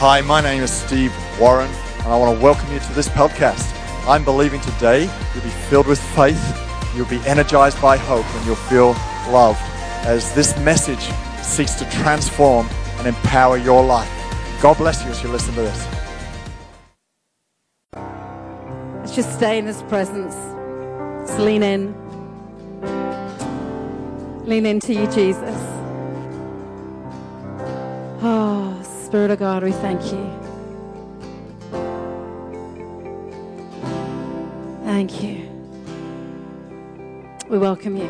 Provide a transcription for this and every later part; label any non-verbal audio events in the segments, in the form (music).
Hi, my name is Steve Warren, and I want to welcome you to this podcast. I'm believing today you'll be filled with faith, you'll be energized by hope, and you'll feel loved as this message seeks to transform and empower your life. God bless you as you listen to this. Let's just stay in His presence. Let's lean in. Lean into you, Jesus. Oh, Spirit of God, we thank you. Thank you. We welcome you.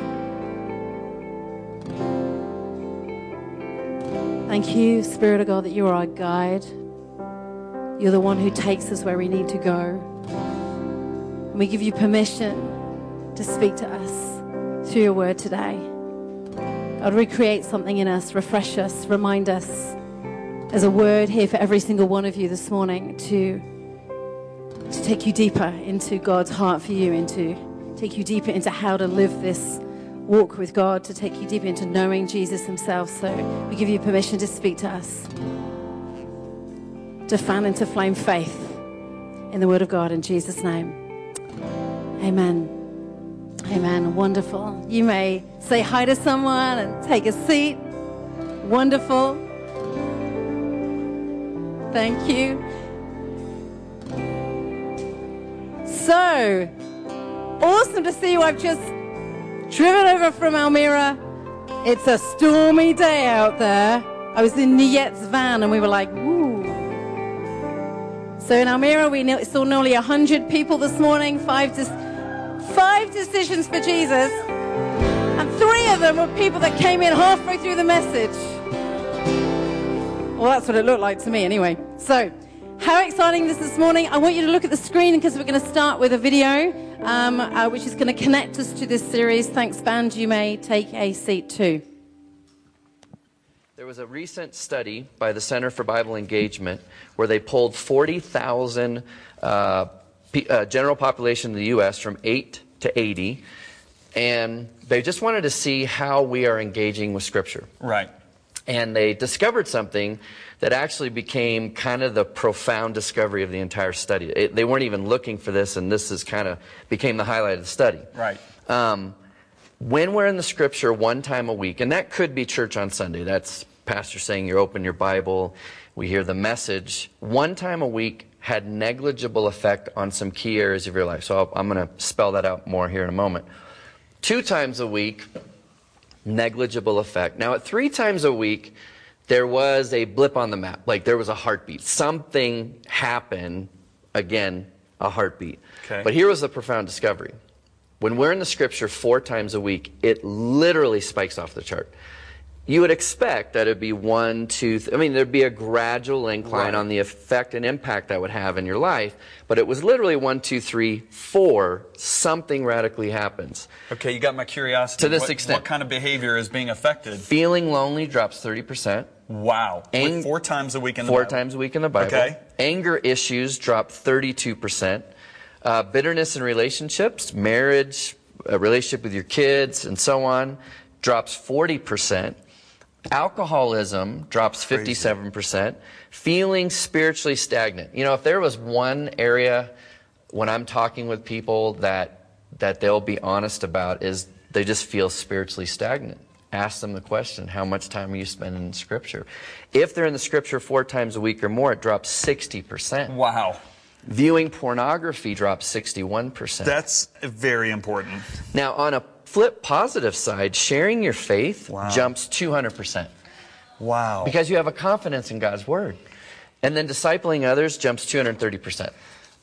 Thank you, Spirit of God, that you are our guide. You're the one who takes us where we need to go. And we give you permission to speak to us through your word today. God, recreate something in us, refresh us, remind us. There's a word here for every single one of you this morning to, to take you deeper into God's heart for you, into take you deeper into how to live this walk with God, to take you deeper into knowing Jesus Himself. So we give you permission to speak to us, to fan into flame faith in the Word of God in Jesus' name. Amen. Amen. Wonderful. You may say hi to someone and take a seat. Wonderful. Thank you. So, awesome to see you. I've just driven over from Almere. It's a stormy day out there. I was in Niyet's van and we were like, woo. So in Almere, we saw nearly 100 people this morning, five, de- five decisions for Jesus. And three of them were people that came in halfway through the message. Well, that's what it looked like to me anyway. So, how exciting this this morning. I want you to look at the screen because we're going to start with a video um, uh, which is going to connect us to this series. Thanks, band. You may take a seat too. There was a recent study by the Center for Bible Engagement where they pulled 40,000 uh, uh, general population in the U.S. from 8 to 80, and they just wanted to see how we are engaging with Scripture. Right. And they discovered something that actually became kind of the profound discovery of the entire study. It, they weren't even looking for this, and this is kind of became the highlight of the study. Right. Um, when we're in the scripture one time a week, and that could be church on Sunday, that's pastor saying you open your Bible, we hear the message, one time a week had negligible effect on some key areas of your life. So i am going to spell that out more here in a moment. Two times a week, negligible effect. Now, at three times a week, there was a blip on the map. Like there was a heartbeat. Something happened. Again, a heartbeat. Okay. But here was the profound discovery. When we're in the scripture four times a week, it literally spikes off the chart you would expect that it'd be one, two, th- I mean, there'd be a gradual incline right. on the effect and impact that would have in your life, but it was literally one, two, three, four, something radically happens. Okay, you got my curiosity. To this what, extent. What kind of behavior is being affected? Feeling lonely drops 30%. Wow. Ang- With four times a week in the Four Bible. times a week in the Bible. Okay. Anger issues drop 32%. Uh, bitterness in relationships, marriage, a relationship with your kids, and so on, drops 40%. Alcoholism drops 57%. Feeling spiritually stagnant. You know, if there was one area when I'm talking with people that, that they'll be honest about is they just feel spiritually stagnant. Ask them the question, how much time are you spending in Scripture? If they're in the Scripture four times a week or more, it drops 60%. Wow. Viewing pornography drops 61%. That's very important. Now, on a flip positive side, sharing your faith Wow. jumps 200% Wow. because you have a confidence in God's word. And then discipling others jumps 230%.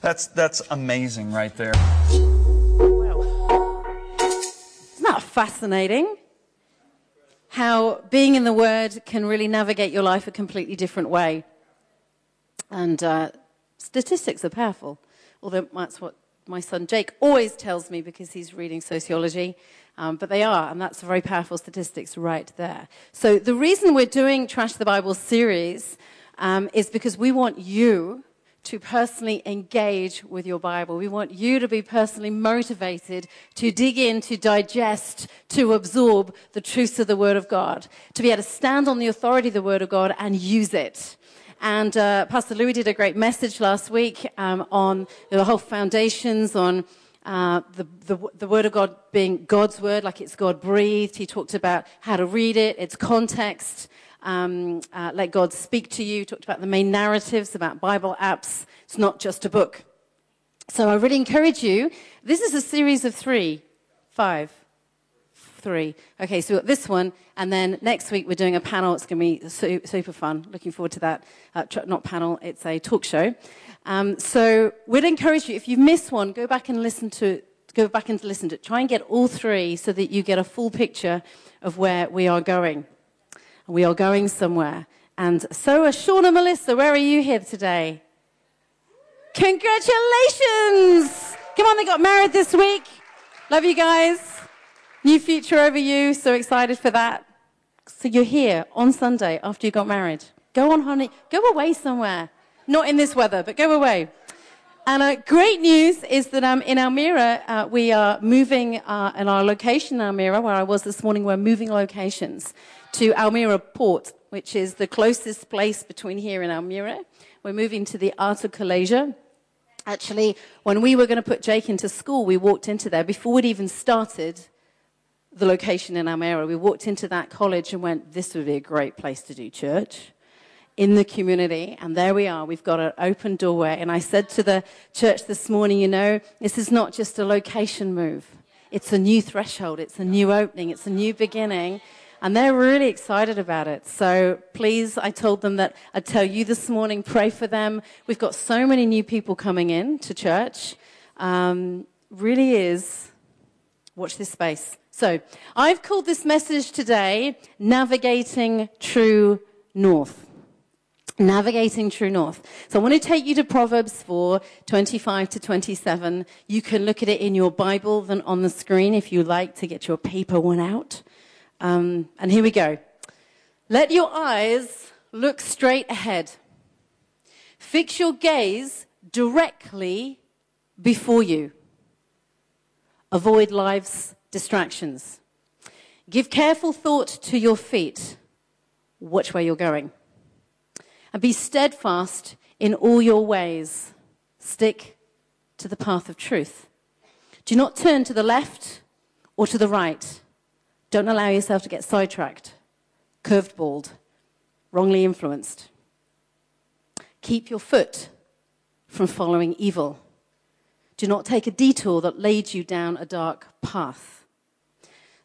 that's that's amazing right there. Isn't that fascinating? How being in the Word can really navigate your life a completely different way. And uh, statistics are powerful, although that's what my son Jake always tells me because he's reading sociology. Um, but they are, and that's very powerful statistics right there. So the reason we're doing Trash the Bible series um, is because we want you to personally engage with your Bible. We want you to be personally motivated to dig in, to digest, to absorb the truths of the Word of God, to be able to stand on the authority of the Word of God and use it. And uh, Pastor Louis did a great message last week um, on the whole foundations, on uh, the, the, the Word of God being God's Word, like it's God breathed. He talked about how to read it, its context. Um, uh, let God speak to you. Talked about the main narratives, about Bible apps. It's not just a book. So I really encourage you. This is a series of three, five, three. Okay, so we've got this one, and then next week we're doing a panel. It's going to be su- super fun. Looking forward to that. Uh, tr- not panel, it's a talk show. Um, so we'd encourage you, if you've missed one, go back and listen to it. go back and listen to it. Try and get all three so that you get a full picture of where we are going. We are going somewhere. And so are and Melissa. Where are you here today? Congratulations! Come on, they got married this week. Love you guys. New future over you. So excited for that. So you're here on Sunday after you got married. Go on, honey. Go away somewhere. Not in this weather, but go away. And uh, great news is that um, in Almere, uh, we are moving uh, in our location in Almere, where I was this morning, we're moving locations to Almere Poort, which is the closest place between here and Almere. We're moving to the Art of Kalesia. Actually, when we were going to put Jake into school, we walked into there before we'd even started the location in Almere. We walked into that college and went, this would be a great place to do church in the community. And there we are. We've got an open doorway. And I said to the church this morning, you know, this is not just a location move. It's a new threshold. It's a new opening. It's a new beginning. And they're really excited about it. So please, I told them that I'd tell you this morning, pray for them. We've got so many new people coming in to church. Um, really is, watch this space. So I've called this message today, Navigating True North. Navigating True North. So I want to take you to Proverbs 4, 25 to 27. You can look at it in your Bible than on the screen if you like to get your paper one out. Um, and here we go. Let your eyes look straight ahead. Fix your gaze directly before you. Avoid life's distractions. Give careful thought to your feet. Watch where you're going. And be steadfast in all your ways. Stick to the path of truth. Do not turn to the left or to the right. Don't allow yourself to get sidetracked, curved balled, wrongly influenced. Keep your foot from following evil. Do not take a detour that leads you down a dark path.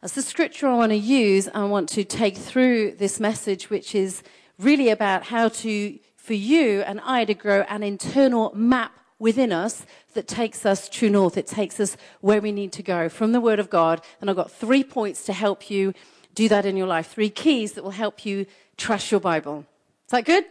That's the scripture I want to use. I want to take through this message, which is really about how to, for you and I to grow an internal map within us that takes us true north. It takes us where we need to go from the Word of God. And I've got three points to help you do that in your life. Three keys that will help you trust your Bible. Is that good?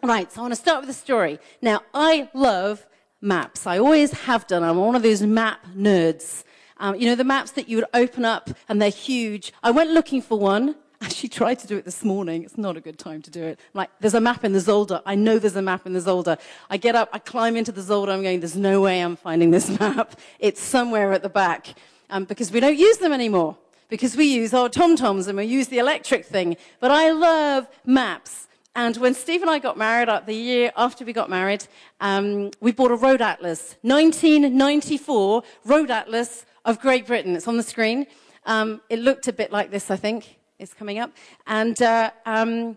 Right, so I want to start with a story. Now, I love maps. I always have done. I'm one of those map nerds. Um, you know, the maps that you would open up and they're huge. I went looking for one. (laughs) Actually tried to do it this morning. It's not a good time to do it. I'm like, there's a map in the Zolder. I know there's a map in the Zolder. I get up, I climb into the Zolder. I'm going, there's no way I'm finding this (laughs) map. It's somewhere at the back. Um, because we don't use them anymore. Because we use our TomToms and we use the electric thing. But I love maps. And when Steve and I got married, the year after we got married, um, we bought a road atlas. 1994 road atlas of Great Britain. It's on the screen. Um, it looked a bit like this, I think. It's coming up. And uh, um,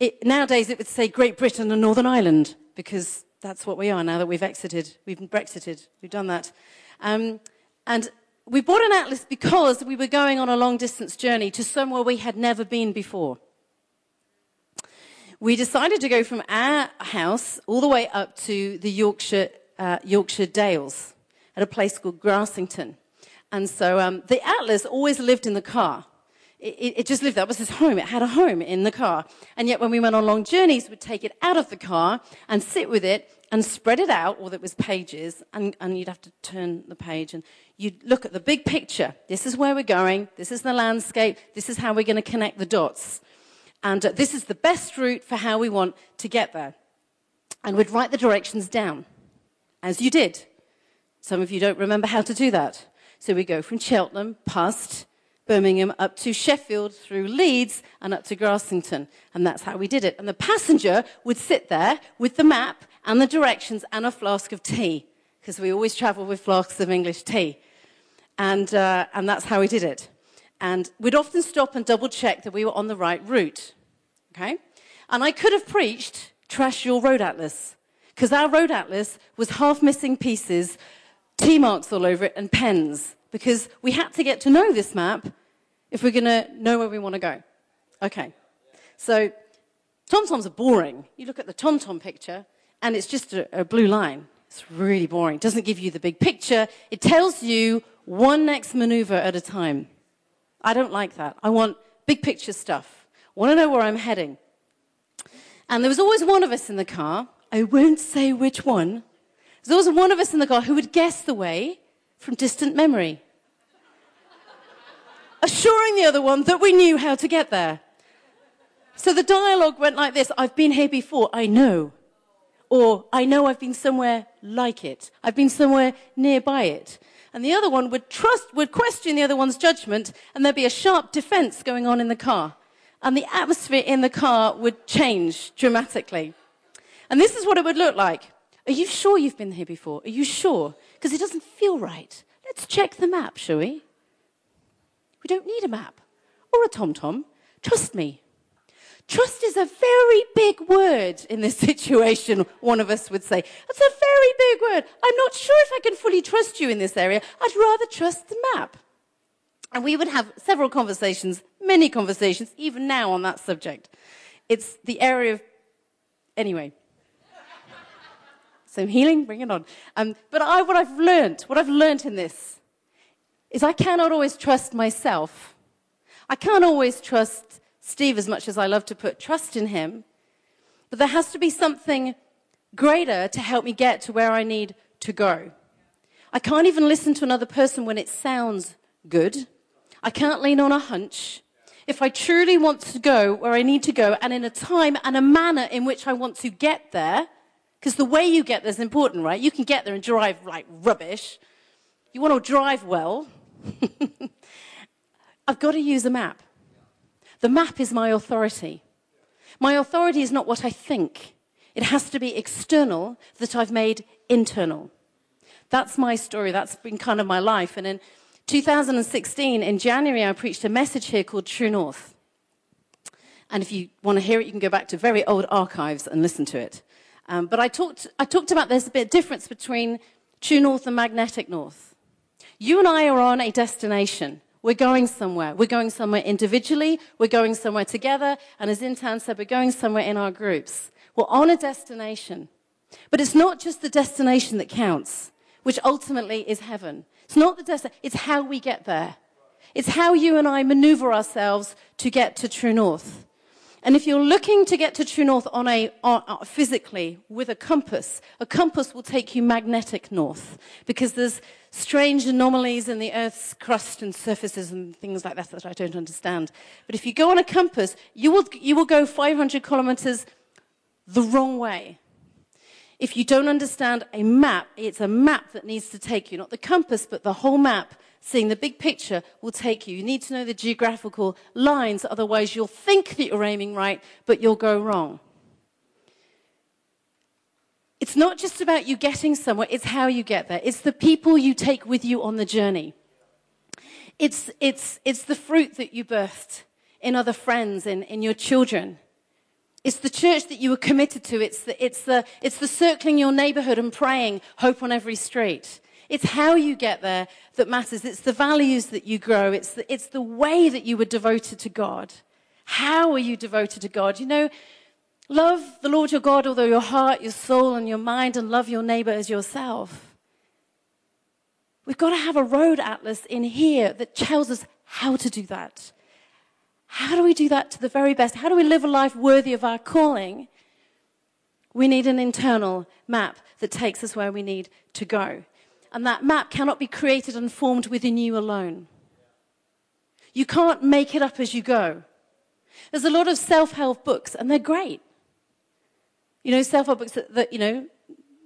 it, nowadays it would say Great Britain and Northern Ireland, because that's what we are now that we've exited. We've Brexited. We've done that. Um, and we bought an atlas because we were going on a long distance journey to somewhere we had never been before we decided to go from our house all the way up to the Yorkshire, uh, Yorkshire Dales at a place called Grassington. And so um, the Atlas always lived in the car. It, it, just lived, that was his home. It had a home in the car. And yet when we went on long journeys, we'd take it out of the car and sit with it and spread it out, or it was pages, and, and you'd have to turn the page and you'd look at the big picture. This is where we're going. This is the landscape. This is how we're going to connect the dots. And uh, this is the best route for how we want to get there. And we'd write the directions down, as you did. Some of you don't remember how to do that. So we go from Cheltenham past Birmingham up to Sheffield through Leeds and up to Grassington. And that's how we did it. And the passenger would sit there with the map and the directions and a flask of tea, because we always travel with flasks of English tea. And, uh, and that's how we did it. And we'd often stop and double check that we were on the right route. Okay? And I could have preached, trash your road atlas, because our road atlas was half missing pieces, T marks all over it, and pens, because we had to get to know this map if we're going to know where we want to go. Okay. So, TomToms are boring. You look at the TomTom picture, and it's just a, a blue line. It's really boring. It doesn't give you the big picture. It tells you one next maneuver at a time. I don't like that. I want big picture stuff. I want to know where I'm heading. And there was always one of us in the car. I won't say which one. There was one of us in the car who would guess the way from distant memory, (laughs) assuring the other one that we knew how to get there. So the dialogue went like this I've been here before, I know. Or I know I've been somewhere like it. I've been somewhere nearby it. And the other one would trust, would question the other one's judgment, and there'd be a sharp defense going on in the car. And the atmosphere in the car would change dramatically. And this is what it would look like. Are you sure you've been here before? Are you sure? Because it doesn't feel right. Let's check the map, shall we? We don't need a map or a TomTom. Trust me. Trust is a very big word in this (laughs) situation, one of us would say. That's a very big word. I'm not sure if I can fully trust you in this area. I'd rather trust the map. And we would have several conversations, many conversations, even now on that subject. It's the area of. Anyway. So healing, bring it on. Um, but I, what I've learned, what I've learned in this, is I cannot always trust myself. I can't always trust Steve as much as I love to put trust in him. But there has to be something greater to help me get to where I need to go. I can't even listen to another person when it sounds good. I can't lean on a hunch. If I truly want to go where I need to go and in a time and a manner in which I want to get there, because the way you get there is important, right? You can get there and drive like rubbish. You want to drive well. (laughs) I've got to use a map. The map is my authority. My authority is not what I think. It has to be external that I've made internal. That's my story. That's been kind of my life. And in 2016, in January, I preached a message here called True North. And if you want to hear it, you can go back to very old archives and listen to it. Um, but I talked, I talked about there's a bit of difference between True North and Magnetic North. You and I are on a destination. We're going somewhere. We're going somewhere individually. We're going somewhere together. And as Intan said, we're going somewhere in our groups. We're on a destination. But it's not just the destination that counts, which ultimately is heaven. It's not the destination, it's how we get there. It's how you and I maneuver ourselves to get to true north. And if you're looking to get to true north on a, on, uh, physically with a compass, a compass will take you magnetic north because there's strange anomalies in the Earth's crust and surfaces and things like that that I don't understand. But if you go on a compass, you will, you will go 500 kilometers the wrong way. If you don't understand a map, it's a map that needs to take you, not the compass, but the whole map seeing the big picture will take you. You need to know the geographical lines, otherwise, you'll think that you're aiming right, but you'll go wrong. It's not just about you getting somewhere, it's how you get there. It's the people you take with you on the journey. It's, it's, it's the fruit that you birthed in other friends, in, in your children. It's the church that you were committed to. It's the, it's, the, it's the circling your neighborhood and praying hope on every street. It's how you get there that matters. It's the values that you grow. It's the, it's the way that you were devoted to God. How are you devoted to God? You know, love the Lord your God with all your heart, your soul, and your mind, and love your neighbor as yourself. We've got to have a road atlas in here that tells us how to do that. How do we do that to the very best? How do we live a life worthy of our calling? We need an internal map that takes us where we need to go. And that map cannot be created and formed within you alone. You can't make it up as you go. There's a lot of self help books, and they're great. You know, self help books that, that, you know,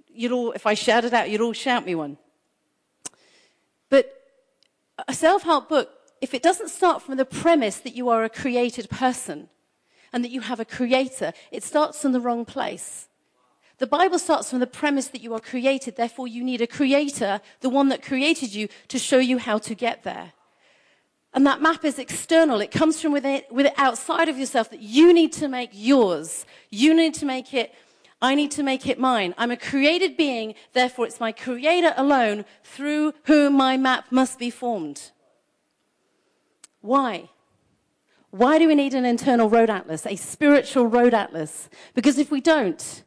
you'd all, if I shouted out, you'd all shout me one. But a self help book if it doesn't start from the premise that you are a created person and that you have a creator, it starts in the wrong place. The Bible starts from the premise that you are created, therefore, you need a creator, the one that created you, to show you how to get there. And that map is external. It comes from within, with outside of yourself that you need to make yours. You need to make it, I need to make it mine. I'm a created being, therefore it's my creator alone through whom my map must be formed. Why? Why do we need an internal road atlas, a spiritual road atlas? Because if we don't,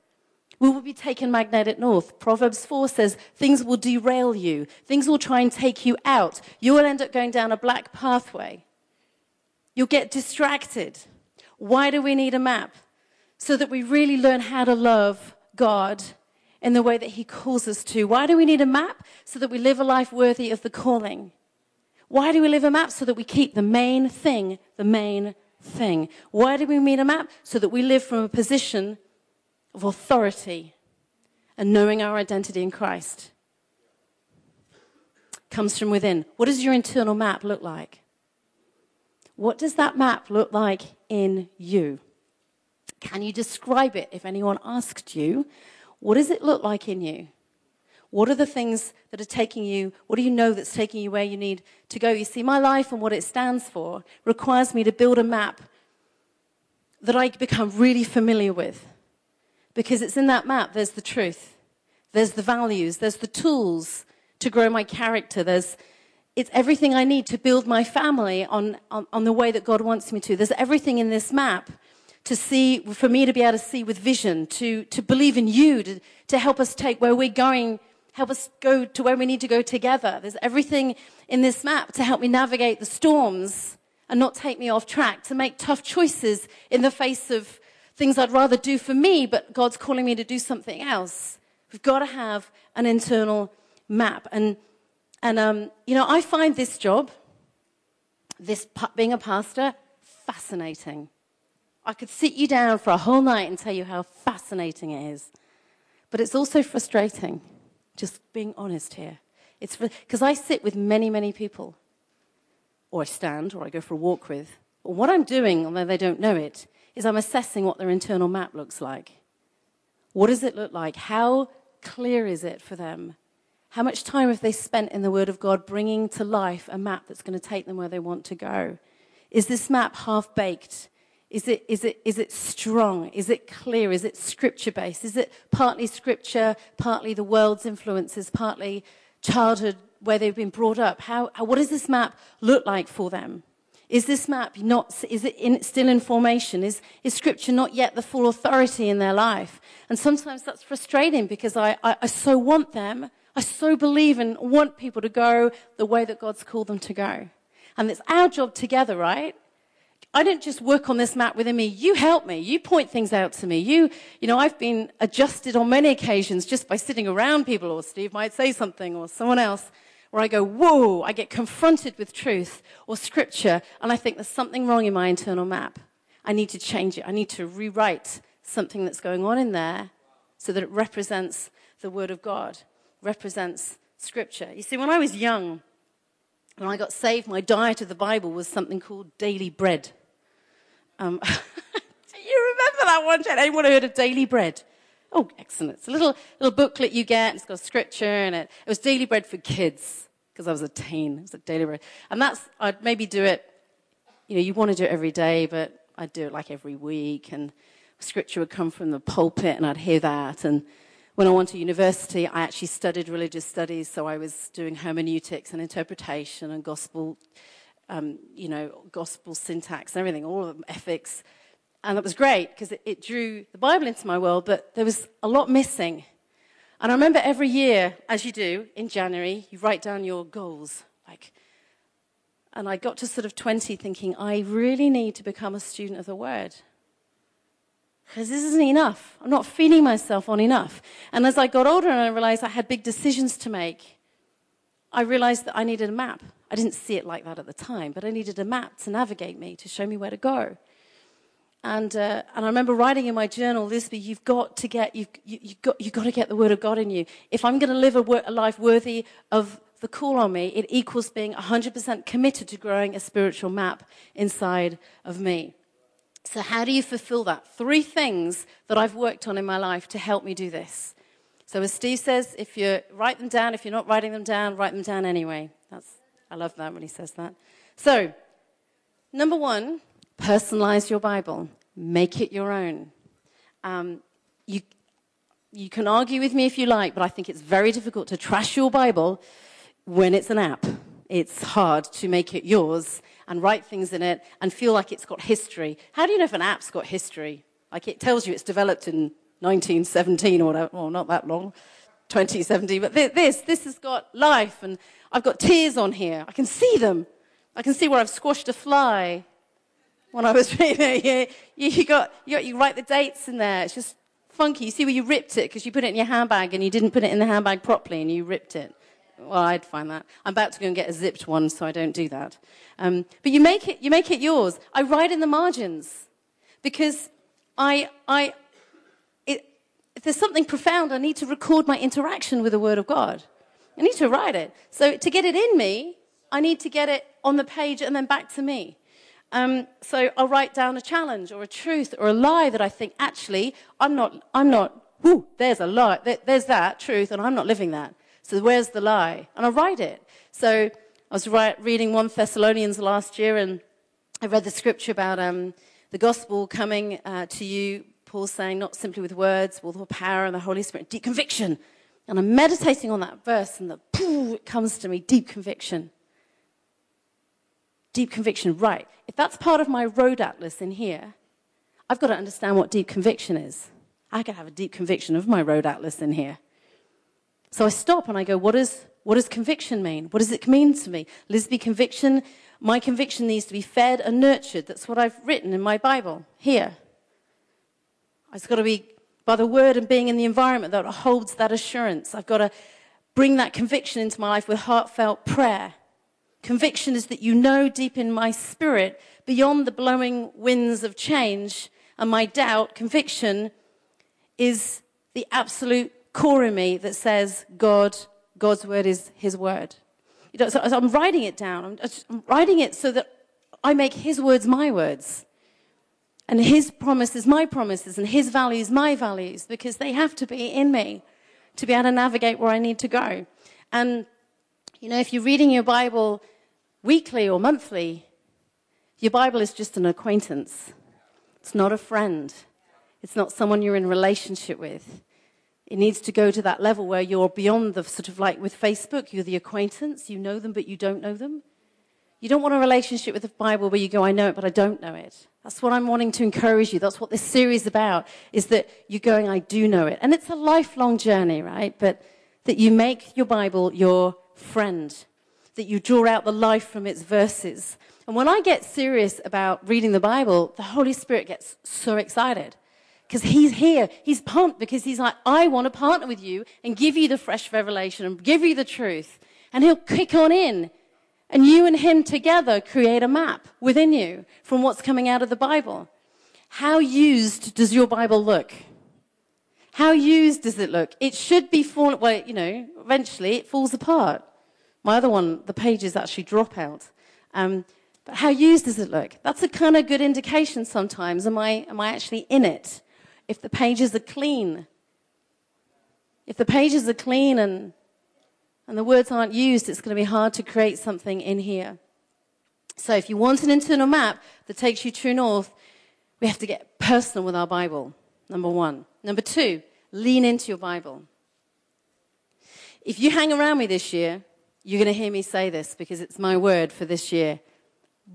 we will be taken magnetic north. Proverbs 4 says things will derail you, things will try and take you out. You will end up going down a black pathway. You'll get distracted. Why do we need a map? So that we really learn how to love God in the way that He calls us to. Why do we need a map? So that we live a life worthy of the calling. Why do we live a map? So that we keep the main thing the main thing. Why do we need a map? So that we live from a position of authority and knowing our identity in Christ comes from within. What does your internal map look like? What does that map look like in you? Can you describe it if anyone asked you? What does it look like in you? What are the things that are taking you? What do you know that's taking you where you need to go? You see, my life and what it stands for requires me to build a map that I become really familiar with. Because it's in that map, there's the truth, there's the values, there's the tools to grow my character, there's it's everything I need to build my family on, on, on, the way that God wants me to. There's everything in this map to see, for me to be able to see with vision, to, to believe in you, to, to help us take where we're going, help us go to where we need to go together. There's everything in this map to help me navigate the storms and not take me off track, to make tough choices in the face of things I'd rather do for me, but God's calling me to do something else. We've got to have an internal map. And, and um, you know, I find this job, this being a pastor, fascinating. I could sit you down for a whole night and tell you how fascinating it is. But it's also frustrating, just being honest here. It's because I sit with many, many people, or I stand, or I go for a walk with. What I'm doing, although they don't know it, is I'm assessing what their internal map looks like. What does it look like? How clear is it for them? How much time have they spent in the Word of God bringing to life a map that's going to take them where they want to go? Is this map half baked? Is it, is, it, is it strong? Is it clear? Is it scripture based? Is it partly scripture, partly the world's influences, partly childhood where they've been brought up? How, how, what does this map look like for them? Is this map not, is it in, still in formation? Is, is scripture not yet the full authority in their life? And sometimes that's frustrating because I, I, I so want them. I so believe and want people to go the way that God's called them to go. And it's our job together, right? I don't just work on this map within me. You help me. You point things out to me. You, you know, I've been adjusted on many occasions just by sitting around people, or Steve might say something, or someone else where I go, whoa, I get confronted with truth or scripture, and I think there's something wrong in my internal map. I need to change it. I need to rewrite something that's going on in there so that it represents the Word of God, represents Scripture. You see, when I was young, when I got saved, my diet of the Bible was something called daily bread. Um, do (laughs) you remember that one, Jen? Anyone heard of daily bread? Oh, excellent. It's a little, little booklet you get. It's got scripture in it. It was daily bread for kids because I was a teen. It was a daily bread. And that's, I'd maybe do it, you know, you want to do it every day, but I'd do it like every week. And scripture would come from the pulpit and I'd hear that. And when I went to university, I actually studied religious studies. So I was doing hermeneutics and interpretation and gospel, um, you know, gospel syntax and everything, all of them, ethics. And that was great because it, it drew the Bible into my world, but there was a lot missing. And I remember every year, as you do in January, you write down your goals. Like, and I got to sort of 20 thinking, I really need to become a student of the Word. Because this isn't enough. I'm not feeding myself on enough. And as I got older and I realized I had big decisions to make, I realized that I needed a map. I didn't see it like that at the time, but I needed a map to navigate me, to show me where to go. And, uh, and I remember writing in my journal, Lisby, you've got to get, you've, you, have got, you've got to get the word of God in you. If I'm going to live a, a life worthy of the call on me, it equals being 100% committed to growing a spiritual map inside of me. So, how do you fulfill that? Three things that I've worked on in my life to help me do this. So, as Steve says, if you write them down, if you're not writing them down, write them down anyway. That's, I love that when he says that. So, number one, personalize your Bible, make it your own. Um, you, you can argue with me if you like, but I think it's very difficult to trash your Bible when it's an app. It's hard to make it yours and write things in it and feel like it's got history. How do you know if an app's got history? Like it tells you it's developed in 1917 or whatever, well, not that long, 2017, but this, this has got life and I've got tears on here. I can see them. I can see where I've squashed a fly when I was (laughs) reading it. You, you, got, you, got, you write the dates in there. It's just funky. You see where you ripped it because you put it in your handbag and you didn't put it in the handbag properly and you ripped it. Well, I'd find that. I'm about to go and get a zipped one, so I don't do that. Um, but you make it, you make it yours. I write in the margins because I, I, it, if there's something profound, I need to record my interaction with the Word of God. I need to write it. So to get it in me, I need to get it on the page and then back to me. Um, so I'll write down a challenge or a truth or a lie that I think actually I'm not, I'm not, whoo, there's a lie, there's that truth and I'm not living that. So where's the lie? And I write it. So I was write, reading 1 Thessalonians last year and I read the scripture about um, the gospel coming uh, to you, Paul saying, not simply with words, but with power and the Holy Spirit, deep conviction. And I'm meditating on that verse and the, poof, it comes to me, deep conviction. Deep conviction, right. If that's part of my road atlas in here, I've got to understand what deep conviction is. I can have a deep conviction of my road atlas in here. So I stop and I go, what, is, what does conviction mean? What does it mean to me? Lisby conviction, my conviction needs to be fed and nurtured. That's what I've written in my Bible here. It's got to be by the word and being in the environment that holds that assurance. I've got to bring that conviction into my life with heartfelt prayer. Conviction is that you know deep in my spirit, beyond the blowing winds of change and my doubt, conviction is the absolute core in me that says God, God's word is his word. You know, so, I'm writing it down. I'm, I'm writing it so that I make his words my words. And his promises my promises and his values my values because they have to be in me to be able to navigate where I need to go. And, you know, if you're reading your Bible weekly or monthly, your Bible is just an acquaintance. It's not a friend. It's not someone you're in relationship with. It needs to go to that level where you're beyond the sort of like with Facebook, you're the acquaintance, you know them, but you don't know them. You don't want a relationship with the Bible where you go, I know it, but I don't know it. That's what I'm wanting to encourage you. That's what this series is about, is that you're going, I do know it. And it's a lifelong journey, right? But that you make your Bible your friend that you draw out the life from its verses. And when I get serious about reading the Bible, the Holy Spirit gets so excited because he's here. He's pumped because he's like, I want to partner with you and give you the fresh revelation and give you the truth. And he'll kick on in. And you and him together create a map within you from what's coming out of the Bible. How used does your Bible look? How used does it look? It should be falling, well, you know, eventually it falls apart. My other one, the pages actually drop out. Um, but how used does it look? That's a kind of good indication sometimes. Am I, am I actually in it? If the pages are clean. If the pages are clean and, and the words aren't used, it's going to be hard to create something in here. So if you want an internal map that takes you true north, we have to get personal with our Bible, number one. Number two, lean into your Bible. If you hang around me this year, you're going to hear me say this because it's my word for this year.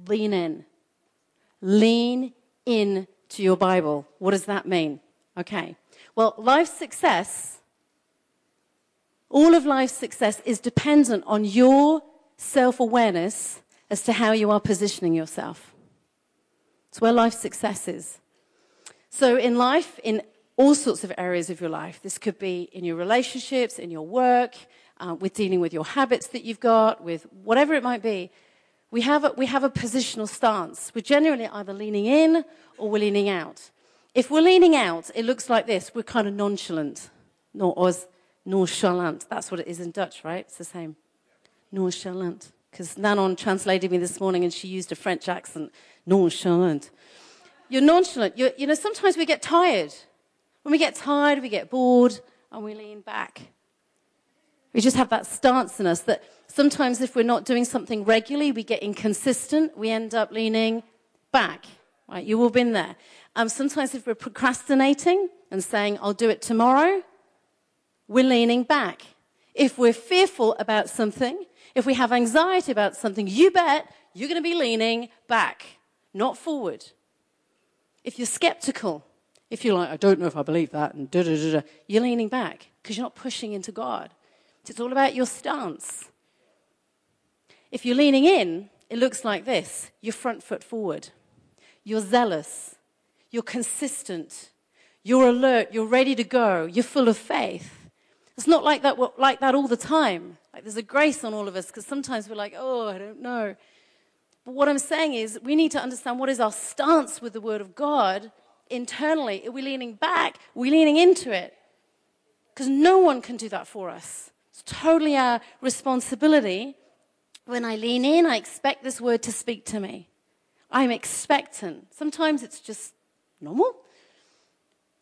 Lean in. Lean in to your Bible. What does that mean? Okay. Well, life success, all of life's success is dependent on your self awareness as to how you are positioning yourself. It's where life success is. So, in life, in all sorts of areas of your life, this could be in your relationships, in your work, uh, with dealing with your habits that you've got, with whatever it might be, we have, a, we have a positional stance. We're generally either leaning in or we're leaning out. If we're leaning out, it looks like this. We're kind of nonchalant, nor, os, nonchalant. That's what it is in Dutch, right? It's the same. nonchalant. Because Nanon translated me this morning and she used a French accent. Nonchalant. You're nonchalant. You're, you know, sometimes we get tired. When we get tired, we get bored and we lean back. We just have that stance in us that sometimes if we're not doing something regularly, we get inconsistent, we end up leaning back. Right? You've all been there. Um, sometimes if we're procrastinating and saying, I'll do it tomorrow, we're leaning back. If we're fearful about something, if we have anxiety about something, you bet you're going to be leaning back, not forward. If you're skeptical, if you're like, I don't know if I believe that, and da da da da, you're leaning back because you're not pushing into God. It's all about your stance. If you're leaning in, it looks like this you're front foot forward, you're zealous, you're consistent, you're alert, you're ready to go, you're full of faith. It's not like that, like that all the time. Like there's a grace on all of us because sometimes we're like, oh, I don't know. But what I'm saying is, we need to understand what is our stance with the Word of God internally. Are we leaning back? Are we leaning into it? Because no one can do that for us. Totally our responsibility. When I lean in, I expect this word to speak to me. I'm expectant. Sometimes it's just normal.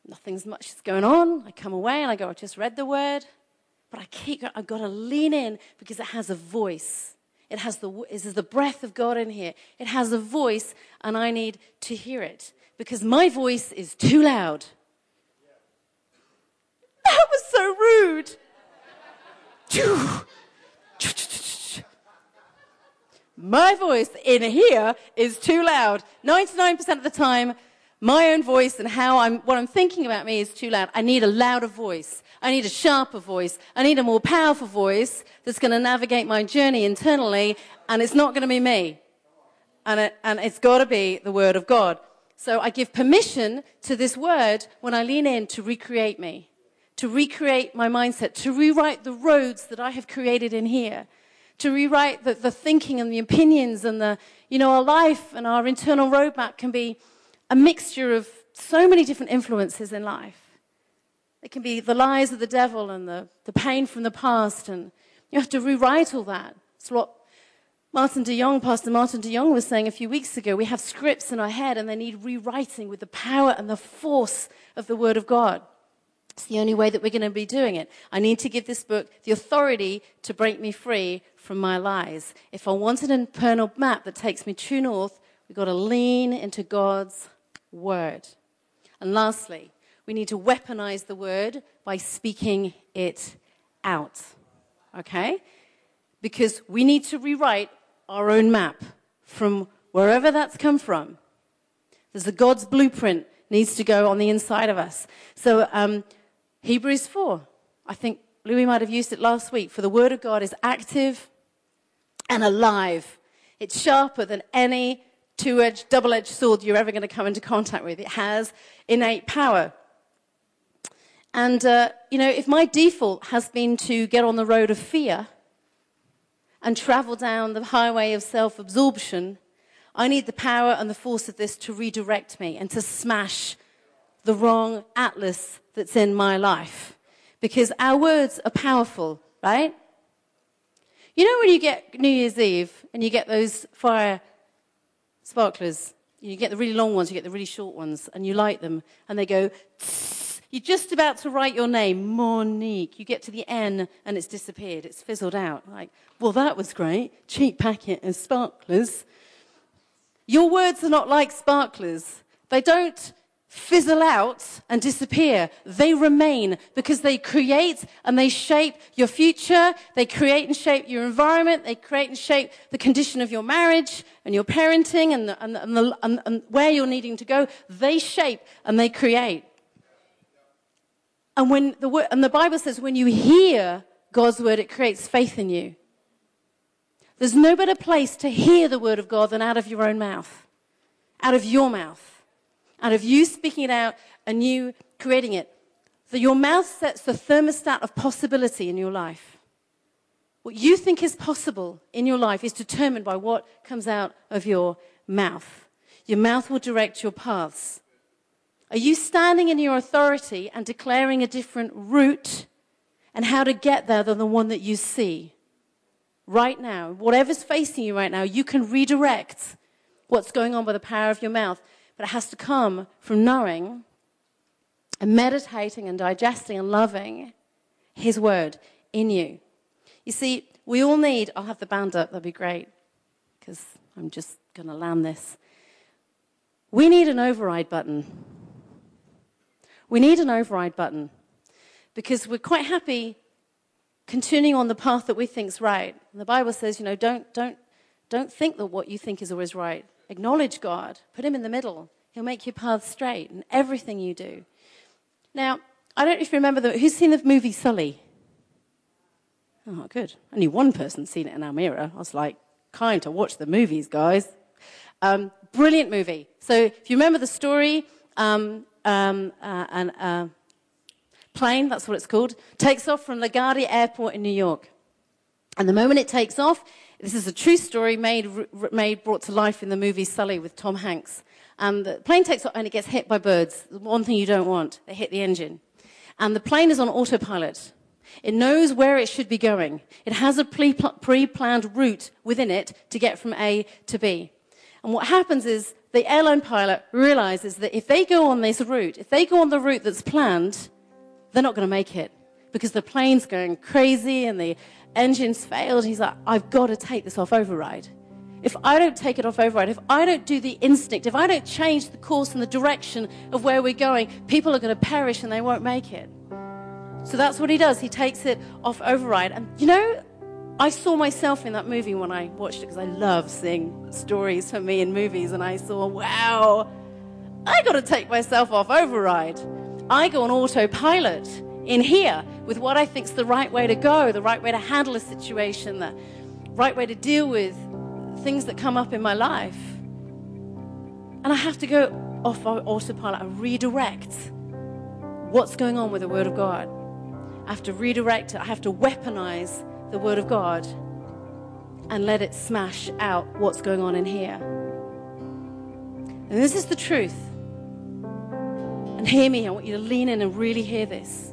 Nothing's much is going on. I come away and I go, I just read the word. But I keep, I've got to lean in because it has a voice. It has the, is the breath of God in here. It has a voice and I need to hear it because my voice is too loud. That was so rude. My voice in here is too loud. 99% of the time, my own voice and how I'm, what I'm thinking about me is too loud. I need a louder voice. I need a sharper voice. I need a more powerful voice that's going to navigate my journey internally, and it's not going to be me. And, it, and it's got to be the Word of God. So I give permission to this Word when I lean in to recreate me to recreate my mindset, to rewrite the roads that I have created in here, to rewrite the, the thinking and the opinions and the, you know, our life and our internal roadmap can be a mixture of so many different influences in life. It can be the lies of the devil and the, the pain from the past, and you have to rewrite all that. It's what Martin de Jong, Pastor Martin de Jong, was saying a few weeks ago. We have scripts in our head, and they need rewriting with the power and the force of the Word of God. It's the only way that we're going to be doing it. I need to give this book the authority to break me free from my lies. If I want an internal map that takes me true north, we've got to lean into God's word. And lastly, we need to weaponize the word by speaking it out. Okay? Because we need to rewrite our own map from wherever that's come from. There's a God's blueprint needs to go on the inside of us. So, um, Hebrews 4. I think Louis might have used it last week. For the word of God is active and alive. It's sharper than any two edged, double edged sword you're ever going to come into contact with. It has innate power. And, uh, you know, if my default has been to get on the road of fear and travel down the highway of self absorption, I need the power and the force of this to redirect me and to smash the wrong atlas that's in my life. Because our words are powerful, right? You know when you get New Year's Eve and you get those fire sparklers, you get the really long ones, you get the really short ones, and you light them, and they go, tss. you're just about to write your name, Monique. You get to the N and it's disappeared, it's fizzled out. Like, well, that was great. Cheap packet of sparklers. Your words are not like sparklers. They don't fizzle out and disappear. They remain because they create and they shape your future. They create and shape your environment. They create and shape the condition of your marriage and your parenting and, the, and, and, the, and, and where you're needing to go. They shape and they create. And when the and the Bible says when you hear God's word, it creates faith in you. There's no better place to hear the word of God than out of your own mouth, out of your mouth out of you speaking it out and you creating it. So your mouth sets the thermostat of possibility in your life. What you think is possible in your life is determined by what comes out of your mouth. Your mouth will direct your paths. Are you standing in your authority and declaring a different route and how to get there than the one that you see? right now, whatever's facing you right now, you can redirect what's going on by the power of your mouth. But it has to come from knowing and meditating and digesting and loving His word in you. You see, we all need, I'll have the band up, that'd be great, because I'm just going to land this. We need an override button. We need an override button because we're quite happy continuing on the path that we think is right. And the Bible says, you know, don't, don't, don't think that what you think is always right. Acknowledge God, put Him in the middle. He'll make your path straight in everything you do. Now, I don't know if you remember the, who's seen the movie Sully? Oh, good. Only one person's seen it in Almere. I was like, kind to watch the movies, guys. Um, brilliant movie. So if you remember the story, um, um, uh, uh, plane, that's what it's called, takes off from LaGuardia Airport in New York. And the moment it takes off, this is a true story made, made brought to life in the movie Sully with Tom Hanks. And the plane takes off and it gets hit by birds. One thing you don't want, they hit the engine. And the plane is on autopilot. It knows where it should be going. It has a pre planned route within it to get from A to B. And what happens is the airline pilot realizes that if they go on this route, if they go on the route that's planned, they're not going to make it because the plane's going crazy and the engine's failed. He's like, I've got to take this off override. If I don't take it off override, if I don't do the instinct, if I don't change the course and the direction of where we're going, people are going to perish and they won't make it. So that's what he does. He takes it off override. And you know, I saw myself in that movie when I watched it because I love seeing stories for me in movies. And I saw, wow, I got to take myself off override. I go on autopilot in here with what I think is the right way to go, the right way to handle a situation, the right way to deal with things that come up in my life. And I have to go off autopilot and redirect what's going on with the Word of God. I have to redirect it. I have to weaponize the Word of God and let it smash out what's going on in here. And this is the truth. And hear me, I want you to lean in and really hear this.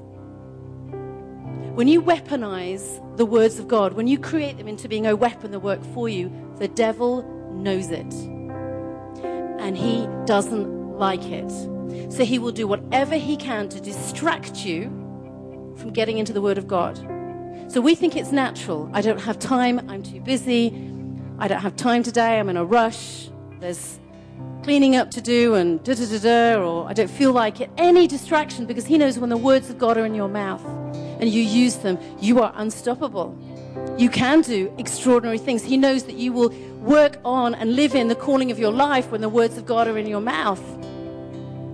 When you weaponize the words of God, when you create them into being a weapon that work for you, the devil knows it. And he doesn't like it. So he will do whatever he can to distract you from getting into the Word of God. So we think it's natural. I don't have time. I'm too busy. I don't have time today. I'm in a rush. There's cleaning up to do and da da da da, or I don't feel like it. Any distraction because He knows when the words of God are in your mouth and you use them, you are unstoppable. You can do extraordinary things. He knows that you will work on and live in the calling of your life when the words of God are in your mouth.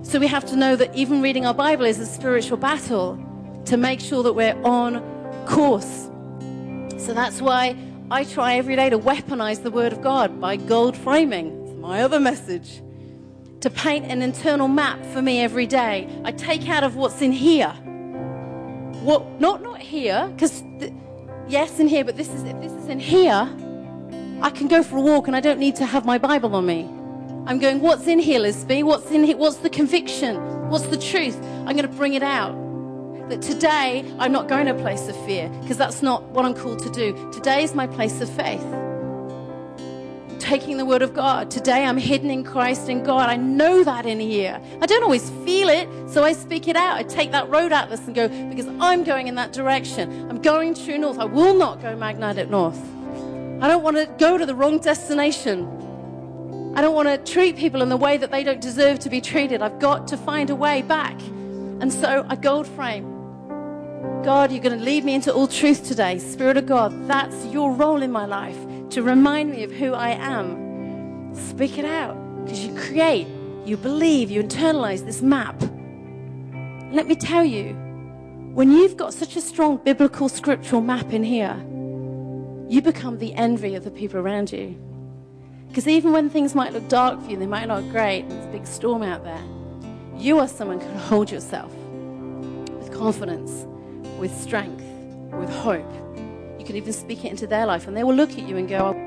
So we have to know that even reading our Bible is a spiritual battle to make sure that we're on course. So that's why I try every day to weaponize the Word of God by gold framing. It's my other message. To paint an internal map for me every day. I take out of what's in here. What not not here, because yes, in here, but this is if this is in here, I can go for a walk and I don't need to have my Bible on me. I'm going, what's in here, Lisby? What's in here? What's the conviction? What's the truth? I'm going to bring it out. That today I'm not going to a place of fear because that's not what I'm called to do. Today is my place of faith. Taking the word of God. Today I'm hidden in Christ and God. I know that in here. I don't always feel it, so I speak it out. I take that road atlas and go because I'm going in that direction. I'm going true north. I will not go magnetic north. I don't want to go to the wrong destination. I don't want to treat people in the way that they don't deserve to be treated. I've got to find a way back. And so I gold frame God, you're going to lead me into all truth today. Spirit of God, that's your role in my life to remind me of who I am. Speak it out because you create, you believe, you internalize this map. Let me tell you, when you've got such a strong biblical scriptural map in here, you become the envy of the people around you. Because even when things might look dark for you, they might not look great, there's a big storm out there, you are someone who can hold yourself with confidence with strength, with hope. Could can even speak it into their life, and they will look at you and go, oh,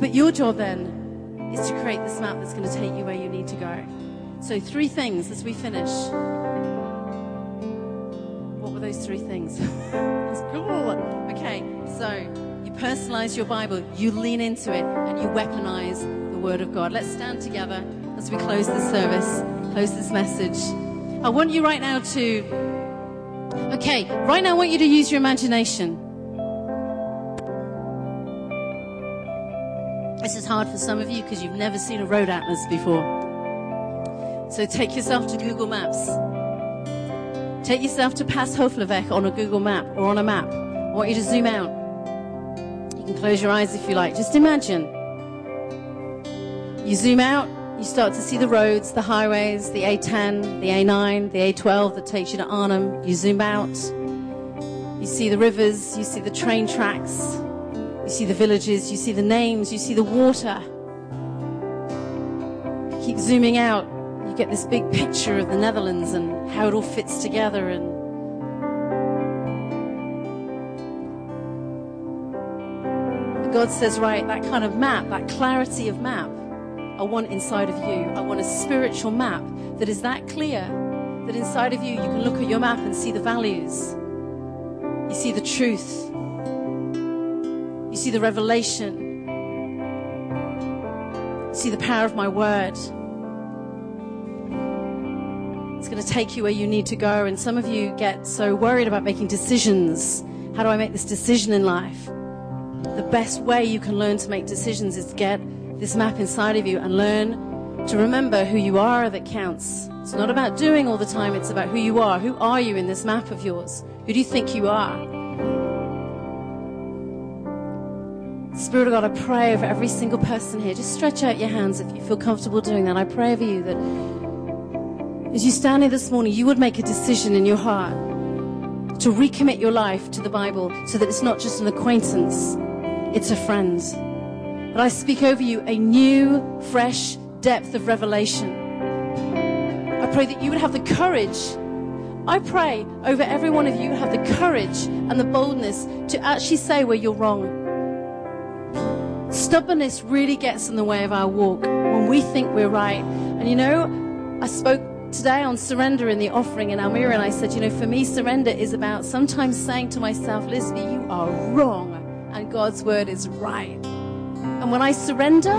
But your job then is to create this map that's going to take you where you need to go. So, three things as we finish. Those three things? (laughs) That's cool. Okay, so you personalize your Bible, you lean into it, and you weaponize the Word of God. Let's stand together as we close this service, close this message. I want you right now to, okay, right now I want you to use your imagination. This is hard for some of you because you've never seen a road atlas before. So take yourself to Google Maps. Take yourself to Pass Hoflevec on a Google map or on a map. I want you to zoom out. You can close your eyes if you like. Just imagine. You zoom out, you start to see the roads, the highways, the A10, the A9, the A12 that takes you to Arnhem. You zoom out. You see the rivers, you see the train tracks, you see the villages, you see the names, you see the water. Keep zooming out. Get this big picture of the Netherlands and how it all fits together and God says, right, that kind of map, that clarity of map, I want inside of you. I want a spiritual map that is that clear that inside of you you can look at your map and see the values. You see the truth. You see the revelation. You see the power of my word. It's going to take you where you need to go. And some of you get so worried about making decisions. How do I make this decision in life? The best way you can learn to make decisions is to get this map inside of you and learn to remember who you are that counts. It's not about doing all the time, it's about who you are. Who are you in this map of yours? Who do you think you are? Spirit of God, I pray over every single person here. Just stretch out your hands if you feel comfortable doing that. I pray over you that as you stand here this morning, you would make a decision in your heart to recommit your life to the Bible so that it's not just an acquaintance, it's a friend. But I speak over you a new, fresh depth of revelation. I pray that you would have the courage. I pray over every one of you have the courage and the boldness to actually say where you're wrong. Stubbornness really gets in the way of our walk when we think we're right. And you know, I spoke today on surrender in the offering in Almere, and I said, you know, for me, surrender is about sometimes saying to myself, Lisby, you are wrong, and God's word is right. And when I surrender,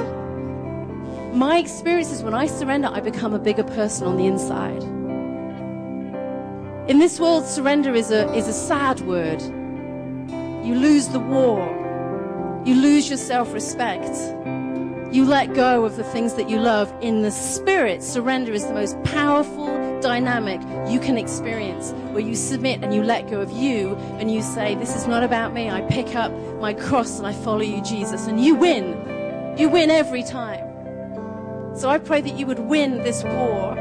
my experience is when I surrender, I become a bigger person on the inside. In this world, surrender is a, is a sad word. You lose the war. You lose your self respect. You let go of the things that you love. In the spirit, surrender is the most powerful dynamic you can experience where you submit and you let go of you and you say, This is not about me. I pick up my cross and I follow you, Jesus. And you win. You win every time. So I pray that you would win this war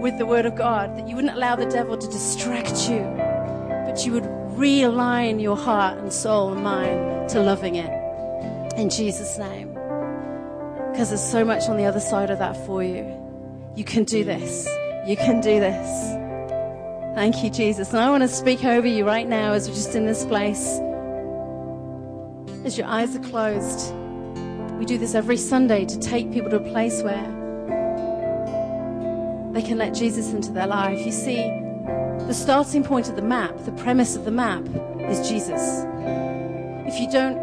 with the Word of God, that you wouldn't allow the devil to distract you, but you would realign your heart and soul and mind to loving it. In Jesus' name. Because there's so much on the other side of that for you. You can do this. You can do this. Thank you, Jesus. And I want to speak over you right now as we're just in this place. As your eyes are closed, we do this every Sunday to take people to a place where they can let Jesus into their life. You see, the starting point of the map, the premise of the map, is Jesus. If you don't,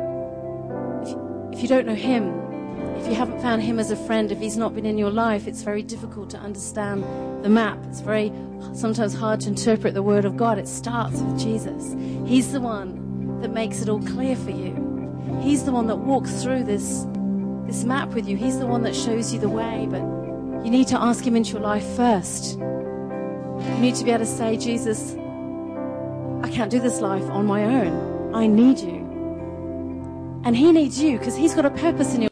if you, if you don't know Him, if you haven't found Him as a friend, if He's not been in your life, it's very difficult to understand the map. It's very sometimes hard to interpret the Word of God. It starts with Jesus. He's the one that makes it all clear for you. He's the one that walks through this this map with you. He's the one that shows you the way, but you need to ask Him into your life first. You need to be able to say, Jesus, I can't do this life on my own. I need you. And He needs you because He's got a purpose in your